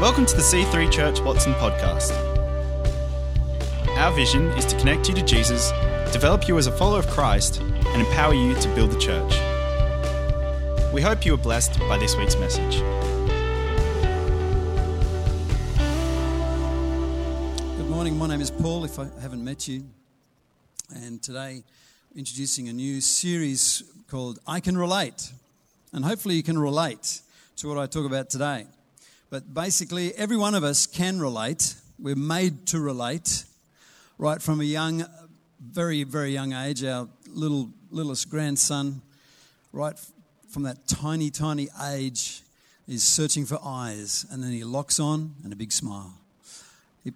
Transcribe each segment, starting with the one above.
Welcome to the C3 Church Watson podcast. Our vision is to connect you to Jesus, develop you as a follower of Christ, and empower you to build the church. We hope you are blessed by this week's message. Good morning. My name is Paul, if I haven't met you. And today, introducing a new series called I Can Relate. And hopefully, you can relate to what I talk about today. But basically, every one of us can relate. We're made to relate right from a young, very, very young age. Our little, littlest grandson, right from that tiny, tiny age, is searching for eyes. And then he locks on and a big smile.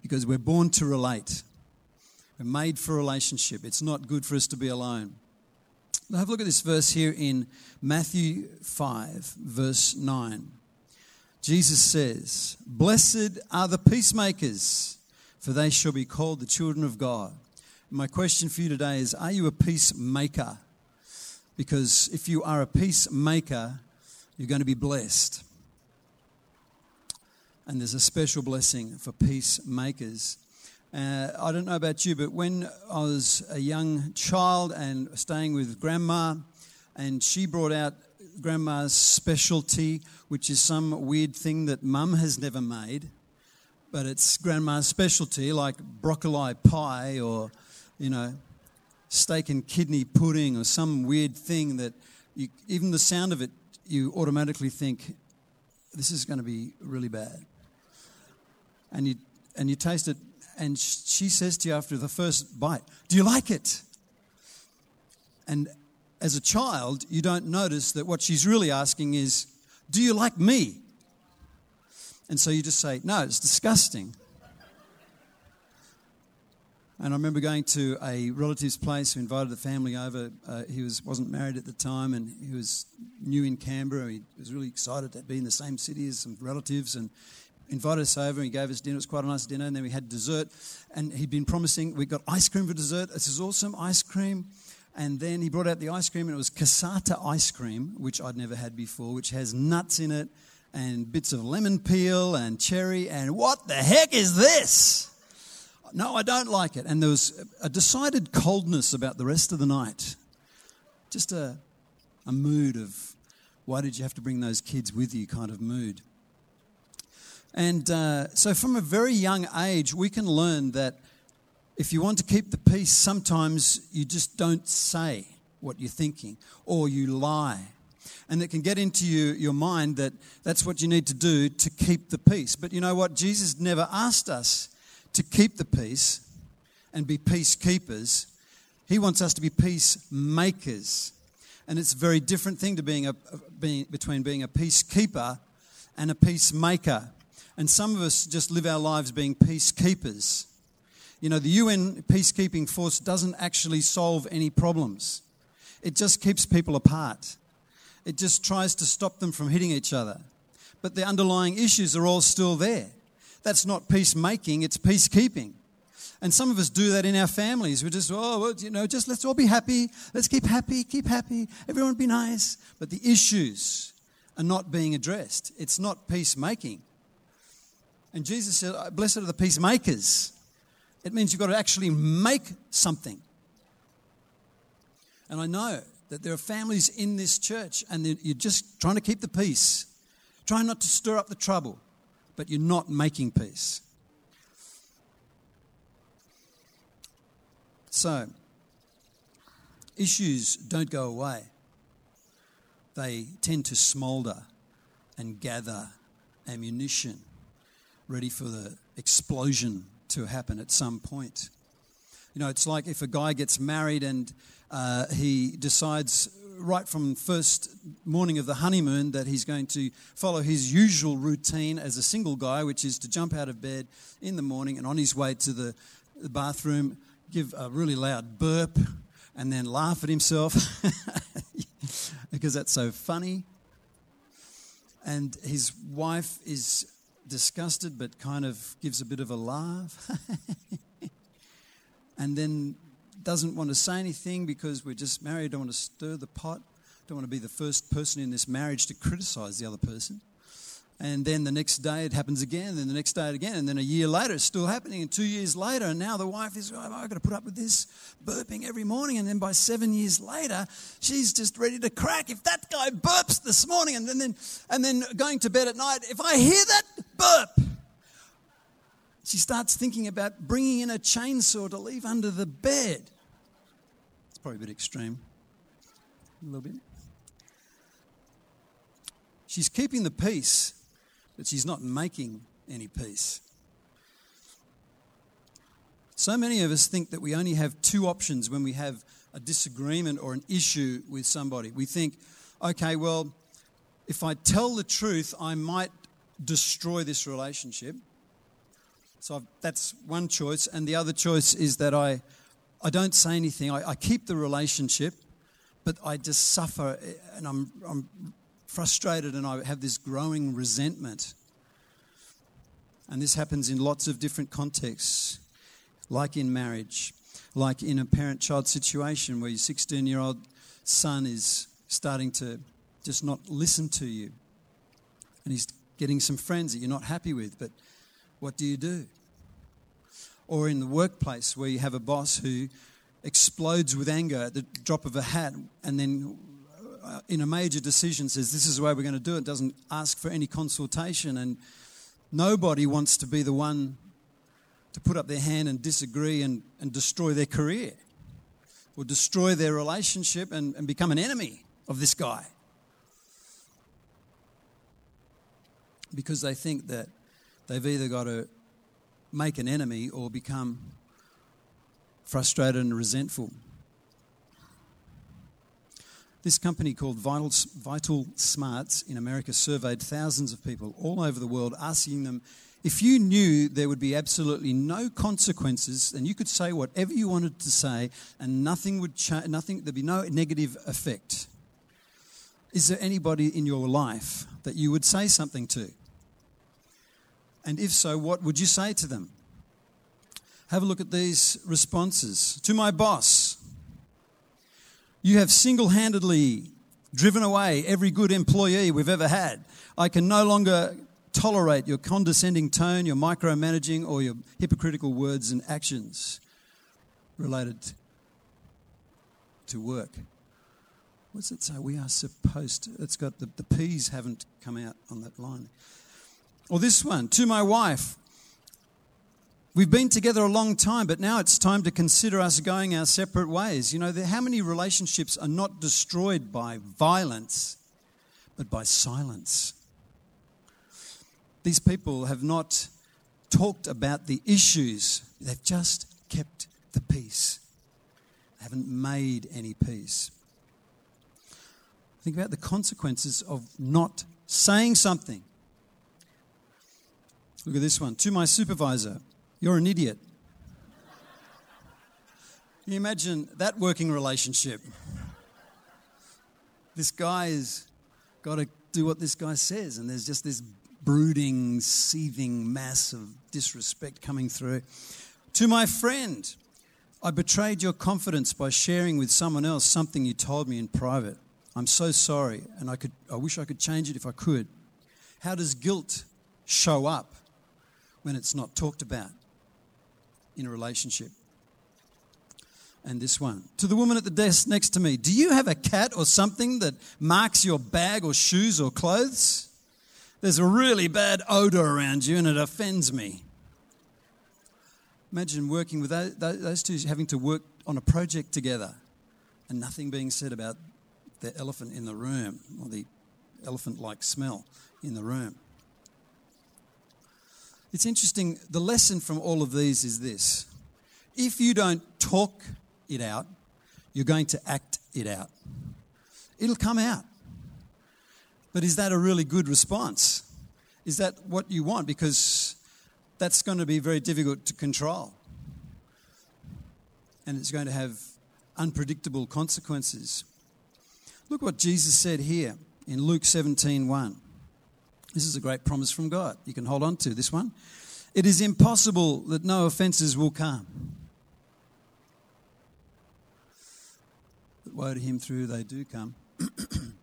Because we're born to relate. We're made for relationship. It's not good for us to be alone. Now have a look at this verse here in Matthew 5, verse 9. Jesus says, Blessed are the peacemakers, for they shall be called the children of God. My question for you today is Are you a peacemaker? Because if you are a peacemaker, you're going to be blessed. And there's a special blessing for peacemakers. Uh, I don't know about you, but when I was a young child and staying with grandma, and she brought out grandma's specialty, which is some weird thing that mum has never made, but it's grandma's specialty, like broccoli pie or, you know, steak and kidney pudding or some weird thing that you, even the sound of it, you automatically think, this is going to be really bad. And you, and you taste it, and she says to you after the first bite, Do you like it? And as a child, you don't notice that what she's really asking is, Do you like me? And so you just say, No, it's disgusting. And I remember going to a relative's place who invited the family over. Uh, he was, wasn't married at the time and he was new in Canberra. He was really excited to be in the same city as some relatives and invited us over. He gave us dinner. It was quite a nice dinner. And then we had dessert. And he'd been promising, we got ice cream for dessert. This is awesome ice cream. And then he brought out the ice cream, and it was cassata ice cream, which I'd never had before, which has nuts in it and bits of lemon peel and cherry. And what the heck is this? No, I don't like it. And there was a decided coldness about the rest of the night. Just a, a mood of, why did you have to bring those kids with you kind of mood. And uh, so, from a very young age, we can learn that if you want to keep the peace, sometimes you just don't say what you're thinking or you lie. And it can get into you, your mind that that's what you need to do to keep the peace. But you know what? Jesus never asked us to keep the peace and be peacekeepers. He wants us to be peacemakers. And it's a very different thing to being a, being, between being a peacekeeper and a peacemaker. And some of us just live our lives being peacekeepers. You know, the UN peacekeeping force doesn't actually solve any problems, it just keeps people apart. It just tries to stop them from hitting each other. But the underlying issues are all still there. That's not peacemaking, it's peacekeeping. And some of us do that in our families. We just, oh, well, you know, just let's all be happy. Let's keep happy, keep happy. Everyone be nice. But the issues are not being addressed. It's not peacemaking. And Jesus said, Blessed are the peacemakers it means you've got to actually make something. And I know that there are families in this church and you're just trying to keep the peace, trying not to stir up the trouble, but you're not making peace. So, issues don't go away, they tend to smolder and gather ammunition ready for the explosion to happen at some point. You know, it's like if a guy gets married and uh, he decides right from first morning of the honeymoon that he's going to follow his usual routine as a single guy, which is to jump out of bed in the morning and on his way to the, the bathroom, give a really loud burp, and then laugh at himself because that's so funny. And his wife is disgusted but kind of gives a bit of a laugh. and then doesn't want to say anything because we're just married, don't want to stir the pot, don't want to be the first person in this marriage to criticize the other person. And then the next day it happens again, and then the next day again, and then a year later it's still happening, and two years later, and now the wife is, oh, I've got to put up with this burping every morning, and then by seven years later, she's just ready to crack. If that guy burps this morning, and then, and then going to bed at night, if I hear that burp, she starts thinking about bringing in a chainsaw to leave under the bed. It's probably a bit extreme, a little bit. She's keeping the peace, but she's not making any peace. So many of us think that we only have two options when we have a disagreement or an issue with somebody. We think, okay, well, if I tell the truth, I might destroy this relationship. So I've, that's one choice. And the other choice is that I, I don't say anything. I, I keep the relationship, but I just suffer eh, and I'm, I'm frustrated and I have this growing resentment. And this happens in lots of different contexts, like in marriage, like in a parent child situation where your 16 year old son is starting to just not listen to you. And he's getting some friends that you're not happy with, but what do you do? Or in the workplace where you have a boss who explodes with anger at the drop of a hat and then uh, in a major decision says this is the way we're going to do it doesn't ask for any consultation and Nobody wants to be the one to put up their hand and disagree and, and destroy their career or destroy their relationship and, and become an enemy of this guy. Because they think that they've either got to make an enemy or become frustrated and resentful. This company called Vital, Vital Smarts in America surveyed thousands of people all over the world, asking them if you knew there would be absolutely no consequences and you could say whatever you wanted to say and nothing would change, nothing, there'd be no negative effect. Is there anybody in your life that you would say something to? And if so, what would you say to them? Have a look at these responses. To my boss, you have single handedly driven away every good employee we've ever had. I can no longer tolerate your condescending tone, your micromanaging, or your hypocritical words and actions related to work. What's it say? We are supposed to. It's got the, the P's haven't come out on that line. Or this one, to my wife, We've been together a long time, but now it's time to consider us going our separate ways. You know, how many relationships are not destroyed by violence, but by silence? These people have not talked about the issues, they've just kept the peace. They haven't made any peace. Think about the consequences of not saying something. Look at this one. To my supervisor, you're an idiot. Can you imagine that working relationship? This guy has got to do what this guy says, and there's just this brooding, seething mass of disrespect coming through. To my friend, I betrayed your confidence by sharing with someone else something you told me in private. I'm so sorry, and I, could, I wish I could change it if I could. How does guilt show up when it's not talked about? in a relationship. And this one. To the woman at the desk next to me, do you have a cat or something that marks your bag or shoes or clothes? There's a really bad odor around you and it offends me. Imagine working with those two having to work on a project together and nothing being said about the elephant in the room or the elephant like smell in the room. It's interesting, the lesson from all of these is this if you don't talk it out, you're going to act it out. It'll come out. But is that a really good response? Is that what you want? Because that's going to be very difficult to control. And it's going to have unpredictable consequences. Look what Jesus said here in Luke 17 1. This is a great promise from God. You can hold on to this one. It is impossible that no offenses will come. But woe to him through they do come.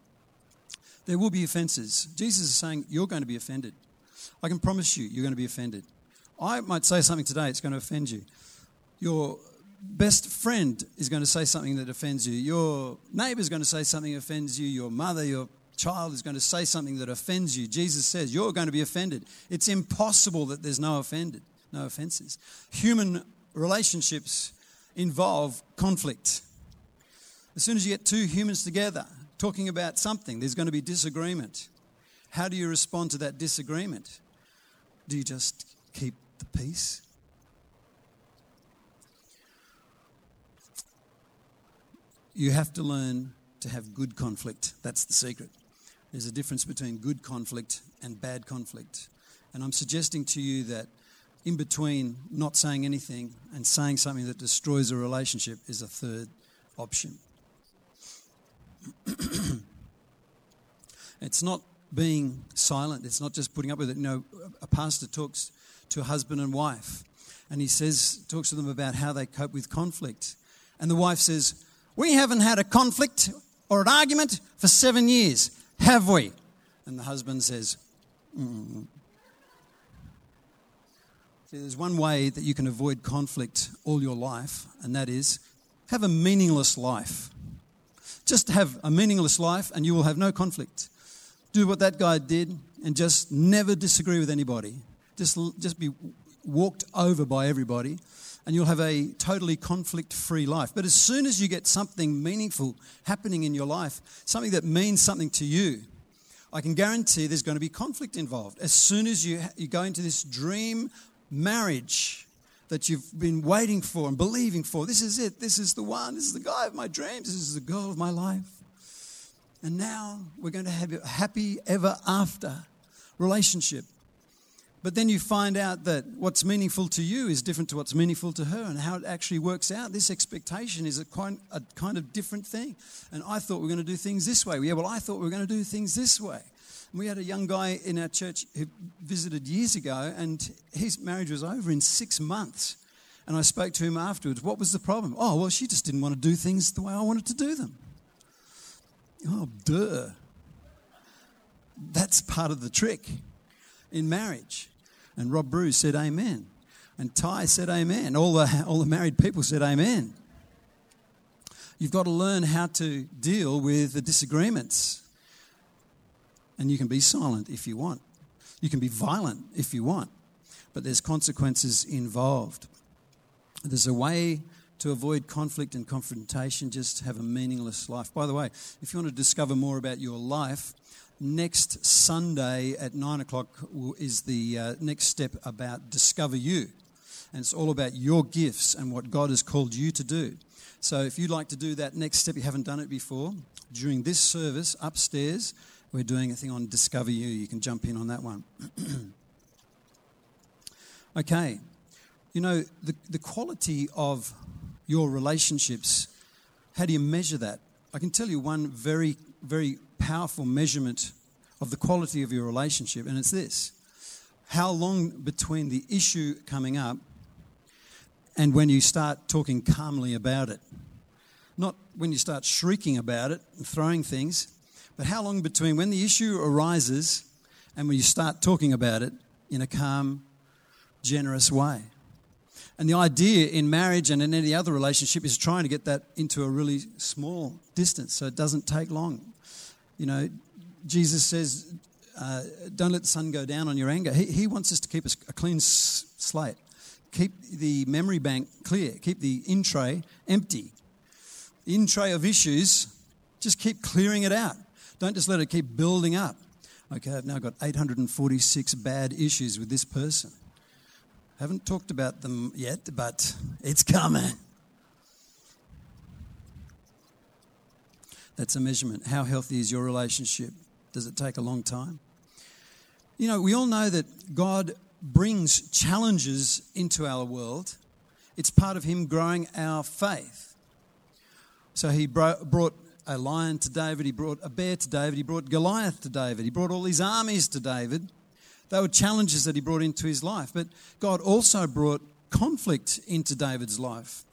There will be offenses. Jesus is saying, You're going to be offended. I can promise you, you're going to be offended. I might say something today, it's going to offend you. Your best friend is going to say something that offends you. Your neighbor is going to say something that offends you. Your mother, your child is going to say something that offends you. Jesus says, You're going to be offended. It's impossible that there's no offended, no offenses. Human relationships involve conflict. As soon as you get two humans together talking about something, there's going to be disagreement. How do you respond to that disagreement? Do you just keep the peace? You have to learn to have good conflict. That's the secret. There's a difference between good conflict and bad conflict. And I'm suggesting to you that in between not saying anything and saying something that destroys a relationship is a third option. it's not being silent, it's not just putting up with it. You know, a pastor talks to a husband and wife and he says, talks to them about how they cope with conflict. And the wife says, We haven't had a conflict or an argument for seven years, have we? And the husband says, mm See, there's one way that you can avoid conflict all your life, and that is have a meaningless life. Just have a meaningless life, and you will have no conflict. Do what that guy did, and just never disagree with anybody. Just, just be walked over by everybody, and you'll have a totally conflict free life. But as soon as you get something meaningful happening in your life, something that means something to you, I can guarantee there's going to be conflict involved. As soon as you, you go into this dream marriage that you've been waiting for and believing for. This is it. This is the one. This is the guy of my dreams. This is the girl of my life. And now we're going to have a happy ever after relationship. But then you find out that what's meaningful to you is different to what's meaningful to her and how it actually works out. This expectation is a kind, a kind of different thing. And I thought we were going to do things this way. Yeah, well, I thought we were going to do things this way. We had a young guy in our church who visited years ago, and his marriage was over in six months. And I spoke to him afterwards. What was the problem? Oh, well, she just didn't want to do things the way I wanted to do them. Oh, duh. That's part of the trick in marriage. And Rob Bruce said, Amen. And Ty said, Amen. All the, all the married people said, Amen. You've got to learn how to deal with the disagreements and you can be silent if you want. You can be violent if you want. But there's consequences involved. There's a way to avoid conflict and confrontation, just have a meaningless life. By the way, if you want to discover more about your life, next Sunday at nine o'clock is the uh, next step about Discover You. And it's all about your gifts and what God has called you to do. So if you'd like to do that next step, you haven't done it before, during this service upstairs, we're doing a thing on Discover You. You can jump in on that one. okay. You know, the, the quality of your relationships, how do you measure that? I can tell you one very, very powerful measurement of the quality of your relationship, and it's this how long between the issue coming up and when you start talking calmly about it? Not when you start shrieking about it and throwing things, but how long between when the issue arises and when you start talking about it in a calm, generous way? And the idea in marriage and in any other relationship is trying to get that into a really small distance so it doesn't take long. You know, Jesus says, uh, don't let the sun go down on your anger. He, he wants us to keep a, clean slate, keep the memory bank clear, keep the in tray empty. In tray of issues, just keep clearing it out. Don't just let it keep building up. Okay, I've now got 846 bad issues with this person. Haven't talked about them yet, but it's coming. That's a measurement. How healthy is your relationship? Does it take a long time? You know, we all know that God brings challenges into our world. It's part of Him growing our faith. So He brought a lion to David, he brought a bear to David, he brought Goliath to David, he brought all these armies to David. They were challenges that he brought into his life. But God also brought conflict into David's life.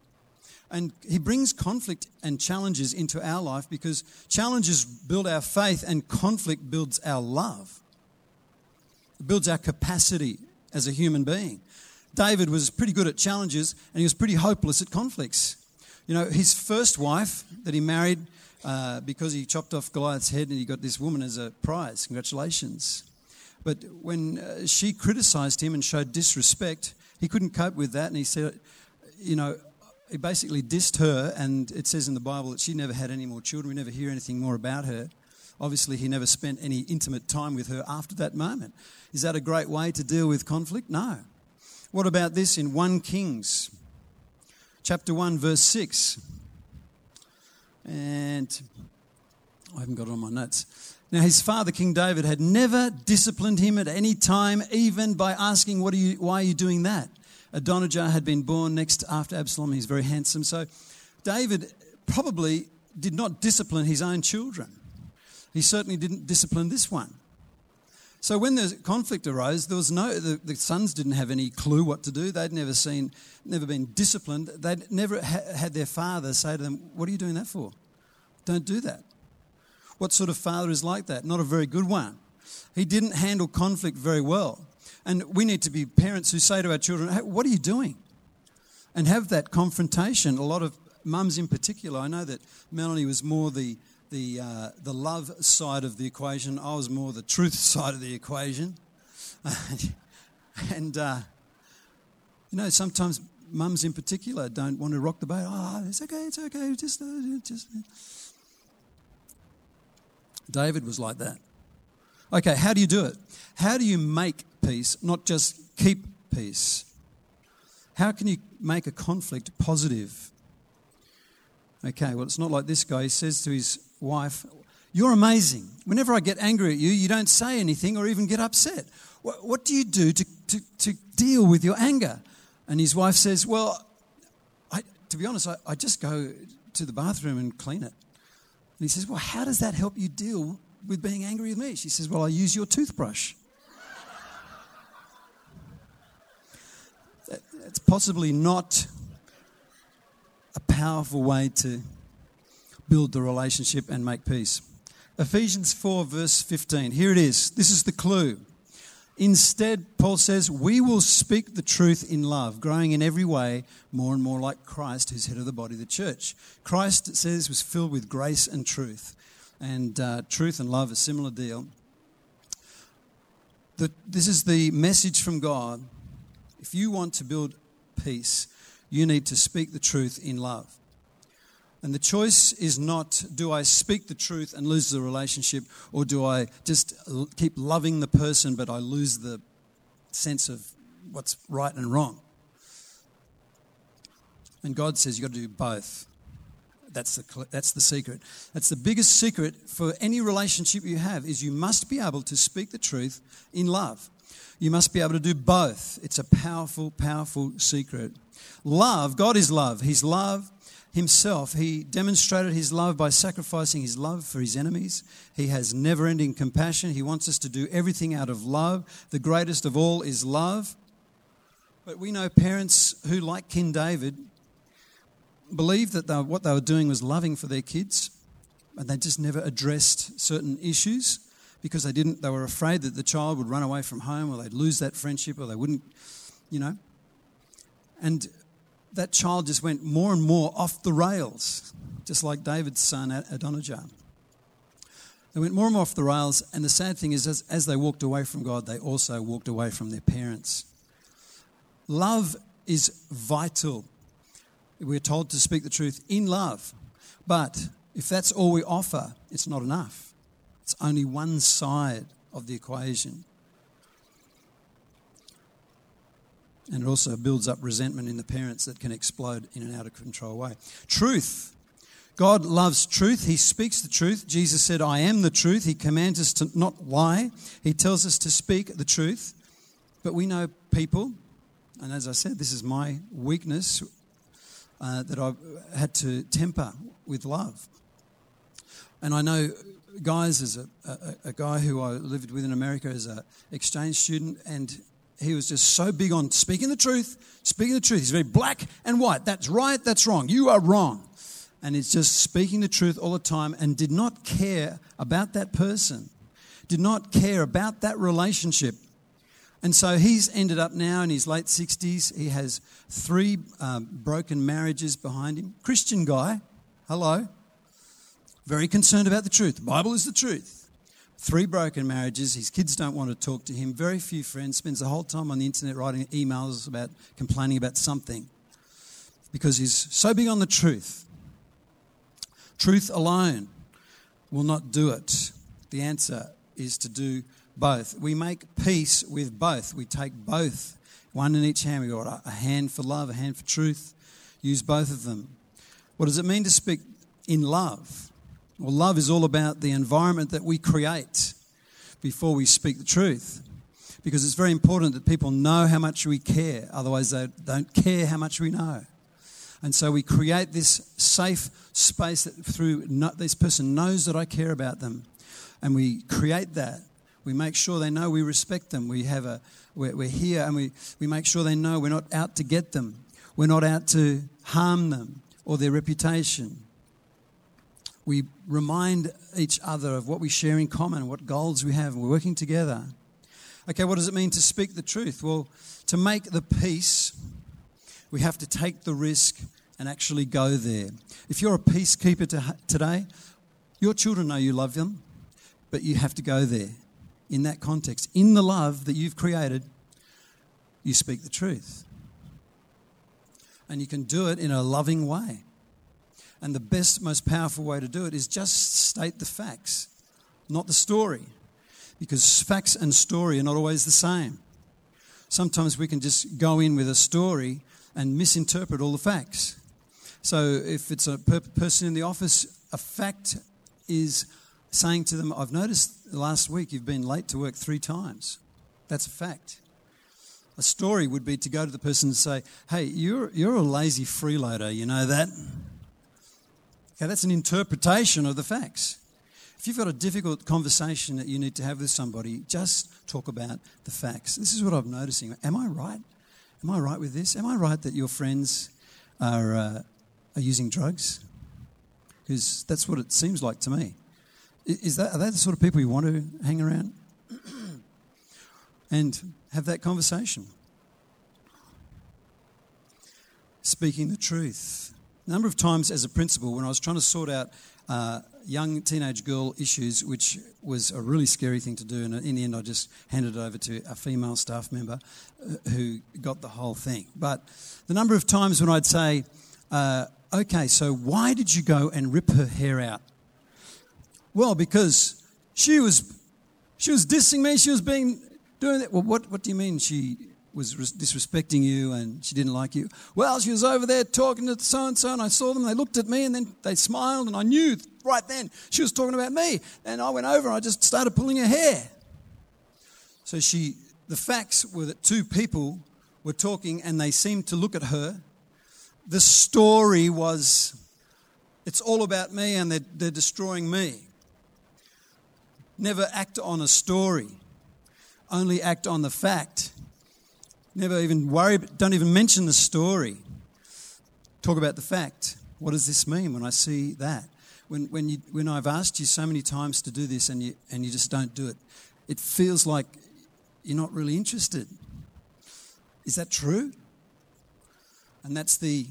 And he brings conflict and challenges into our life because challenges build our faith and conflict builds our love. It builds our capacity as a human being. David was pretty good at challenges and he was pretty hopeless at conflicts. You know, his first wife that he married uh, because he chopped off Goliath's head and he got this woman as a prize. Congratulations. But when uh, she criticized him and showed disrespect, he couldn't cope with that and he said, you know, he basically dissed her, and it says in the Bible that she never had any more children. We never hear anything more about her. Obviously, he never spent any intimate time with her after that moment. Is that a great way to deal with conflict? No. What about this in 1 Kings, chapter 1, verse 6? And I haven't got it on my notes. Now, his father, King David, had never disciplined him at any time, even by asking, what are you, Why are you doing that? Adonijah had been born next after Absalom. He's very handsome. So David probably did not discipline his own children. He certainly didn't discipline this one. So when the conflict arose, there was no the, the, sons didn't have any clue what to do. They'd never seen, never been disciplined. They'd never ha- had their father say to them, "What are you doing that for? Don't do that." What sort of father is like that? Not a very good one. He didn't handle conflict very well. And we need to be parents who say to our children, hey, What are you doing? And have that confrontation. A lot of mums, in particular, I know that Melanie was more the, the, uh, the love side of the equation, I was more the truth side of the equation. and, uh, you know, sometimes mums in particular don't want to rock the boat. Oh, it's okay, it's okay, just, uh, just. David was like that. Okay, how do you do it? How do you make peace, not just keep peace? How can you make a conflict positive? Okay, well, it's not like this guy. He says to his wife, You're amazing. Whenever I get angry at you, you don't say anything or even get upset. What, what do you do to, to, to, deal with your anger? And his wife says, Well, I, to be honest, I, I just go to the bathroom and clean it. And he says, Well, how does that help you deal with being angry with me? She says, Well, I use your toothbrush. That's possibly not a powerful way to build the relationship and make peace. Ephesians 4, verse 15. Here it is. This is the clue. Instead, Paul says, we will speak the truth in love, growing in every way more and more like Christ, who's head of the body, the church. Christ, it says, was filled with grace and truth and uh, truth and love, a similar deal. The, this is the message from God. If you want to build peace, you need to speak the truth in love. And the choice is not do I speak the truth and lose the relationship, or do I just keep loving the person but I lose the sense of what's right and wrong? And God says you've got to do both. That's the, that's the secret. That's the biggest secret for any relationship you have is you must be able to speak the truth in love. You must be able to do both. It's a powerful, powerful secret. Love, God is love. He's love himself. He demonstrated his love by sacrificing his love for his enemies. He has never ending compassion. He wants us to do everything out of love. The greatest of all is love. But we know parents who, like King David, believed that they what they were doing was loving for their kids, and they just never addressed certain issues because they didn't. They were afraid that the child would run away from home, or they'd lose that friendship, or they wouldn't, you know. And that child just went more and more off the rails, just like David's son Adonijah. They went more and more off the rails, and the sad thing is, as, as they walked away from God, they also walked away from their parents. Love is vital we're told to speak the truth in love. But if that's all we offer, it's not enough. It's only one side of the equation. And it also builds up resentment in the parents that can explode in an out of control way. Truth. God loves truth. He speaks the truth. Jesus said, I am the truth. He commands us to not lie. He tells us to speak the truth. But we know people, and as I said, this is my weakness uh, that I've had to temper with love. And I know guys, as a, a, a, guy who I lived with in America as an exchange student, and he was just so big on speaking the truth, speaking the truth. He's very black and white. That's right, that's wrong. You are wrong. And he's just speaking the truth all the time and did not care about that person, did not care about that relationship. And so he's ended up now in his late 60s. He has three um, broken marriages behind him. Christian guy, hello. Very concerned about the truth. The Bible is the truth three broken marriages. His kids don't want to talk to him. Very few friends. Spends the whole time on the internet writing emails about complaining about something because he's so big on the truth. Truth alone will not do it. The answer is to do both. We make peace with both. We take both, one in each hand. We've got a hand for love, a hand for truth. Use both of them. What does it mean to speak in love? Well, love is all about the environment that we create before we speak the truth. Because it's very important that people know how much we care, otherwise, they don't care how much we know. And so we create this safe space that through no, this person knows that I care about them. And we create that. We make sure they know we respect them. We have a, we're, we're here and we, we make sure they know we're not out to get them. We're not out to harm them or their reputation we remind each other of what we share in common, what goals we have, and we're working together. Okay, what does it mean to speak the truth? Well, to make the peace, we have to take the risk and actually go there. If you're a peacekeeper to, today, your children know you love them, but you have to go there in that context. In the love that you've created, you speak the truth. And you can do it in a loving way. And the best, most powerful way to do it is just state the facts, not the story. Because facts and story are not always the same. Sometimes we can just go in with a story and misinterpret all the facts. So if it's a person in the office, a fact is saying to them, I've noticed last week you've been late to work three times. That's a fact. A story would be to go to the person and say, Hey, you're, you're a lazy freeloader, you know that? Okay, that's an interpretation of the facts. If you've got a difficult conversation that you need to have with somebody, just talk about the facts. This is what I'm noticing. Am I right? Am I right with this? Am I right that your friends are, uh, are using drugs? Because that's what it seems like to me. Is that, are they the sort of people you want to hang around and have that conversation? Speaking the truth a number of times as a principal, when I was trying to sort out uh, young teenage girl issues, which was a really scary thing to do, and in the end, I just handed it over to a female staff member uh, who got the whole thing. But the number of times when I'd say, uh, "Okay, so why did you go and rip her hair out?" Well, because she was she was dissing me. She was being doing that. Well, what what do you mean she was disrespecting you and she didn't like you. Well, she was over there talking to so and so, and I saw them. They looked at me and then they smiled, and I knew right then she was talking about me. And I went over and I just started pulling her hair. So she, the facts were that two people were talking and they seemed to look at her. The story was, it's all about me and they're, they're destroying me. Never act on a story, only act on the fact Never even worry, don't even mention the story. Talk about the fact. What does this mean when I see that? When, when, you, when I've asked you so many times to do this and you, and you just don't do it, it feels like you're not really interested. Is that true? And that's the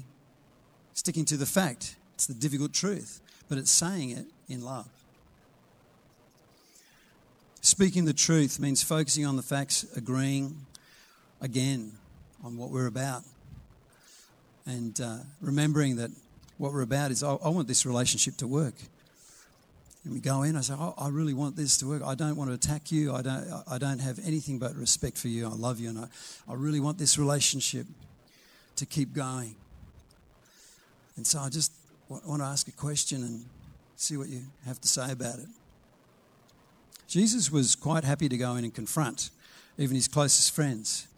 sticking to the fact. It's the difficult truth, but it's saying it in love. Speaking the truth means focusing on the facts, agreeing, again on what we're about. And uh, remembering that what we're about is I, I, want this relationship to work. And we go in, I say, oh, I really want this to work. I don't want to attack you. I don't, I don't have anything but respect for you. I love you. And I, I really want this relationship to keep going. And so I just want to ask a question and see what you have to say about it. Jesus was quite happy to go in and confront even his closest friends.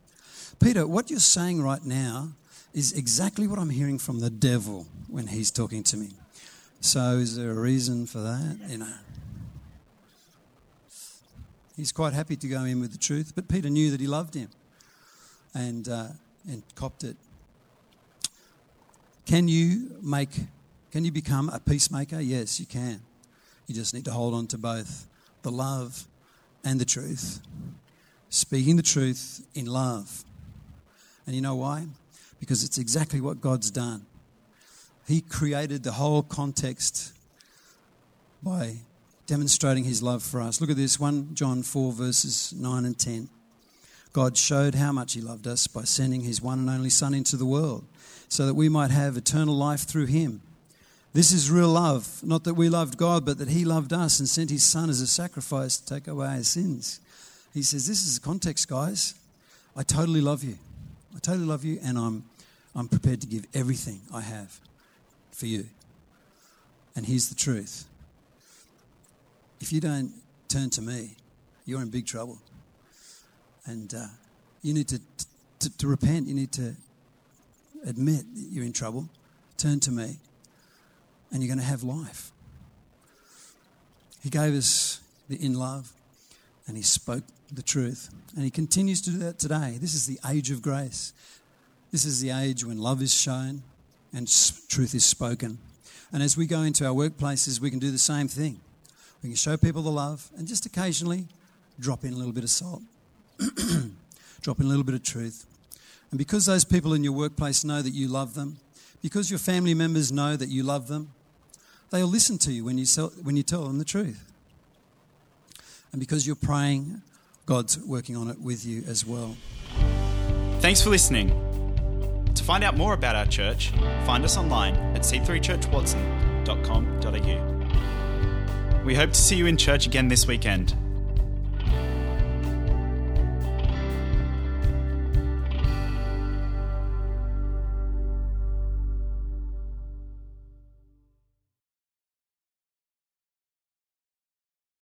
Peter, what you're saying right now is exactly what I'm hearing from the devil when he's talking to me. So, is there a reason for that? You know. He's quite happy to go in with the truth, but Peter knew that he loved him. and, uh, and copped it. Can you make, can you become a peacemaker? Yes, you can. You just need to hold on to both the love and the truth. Speaking the truth in love. And you know why? Because it's exactly what God's done. He created the whole context by demonstrating his love for us. Look at this 1 John 4, verses 9 and 10. God showed how much he loved us by sending his one and only Son into the world so that we might have eternal life through him. This is real love, not that we loved God, but that he loved us and sent his Son as a sacrifice to take away our sins. He says, This is the context, guys. I totally love you. I totally love you, and I'm, I'm prepared to give everything I have for you. And here's the truth if you don't turn to me, you're in big trouble. And uh, you need to, to, to repent. You need to admit that you're in trouble. Turn to me, and you're going to have life. He gave us the in love, and He spoke the truth. And He continues to do that today. This is the age of grace. This is the age when love is shown and truth is spoken. And as we go into our workplaces, we can do the same thing. We can show people the love and just occasionally drop in a little bit of salt, drop in a little bit of truth. And because those people in your workplace know that you love them, because your family members know that you love them, they'll listen to you when you, sell, when you tell them the truth. And because you're praying, God's working on it with you as well. Thanks for listening. To find out more about our church, find us online at c3churchwatson.com.au. We hope to see you in church again this weekend.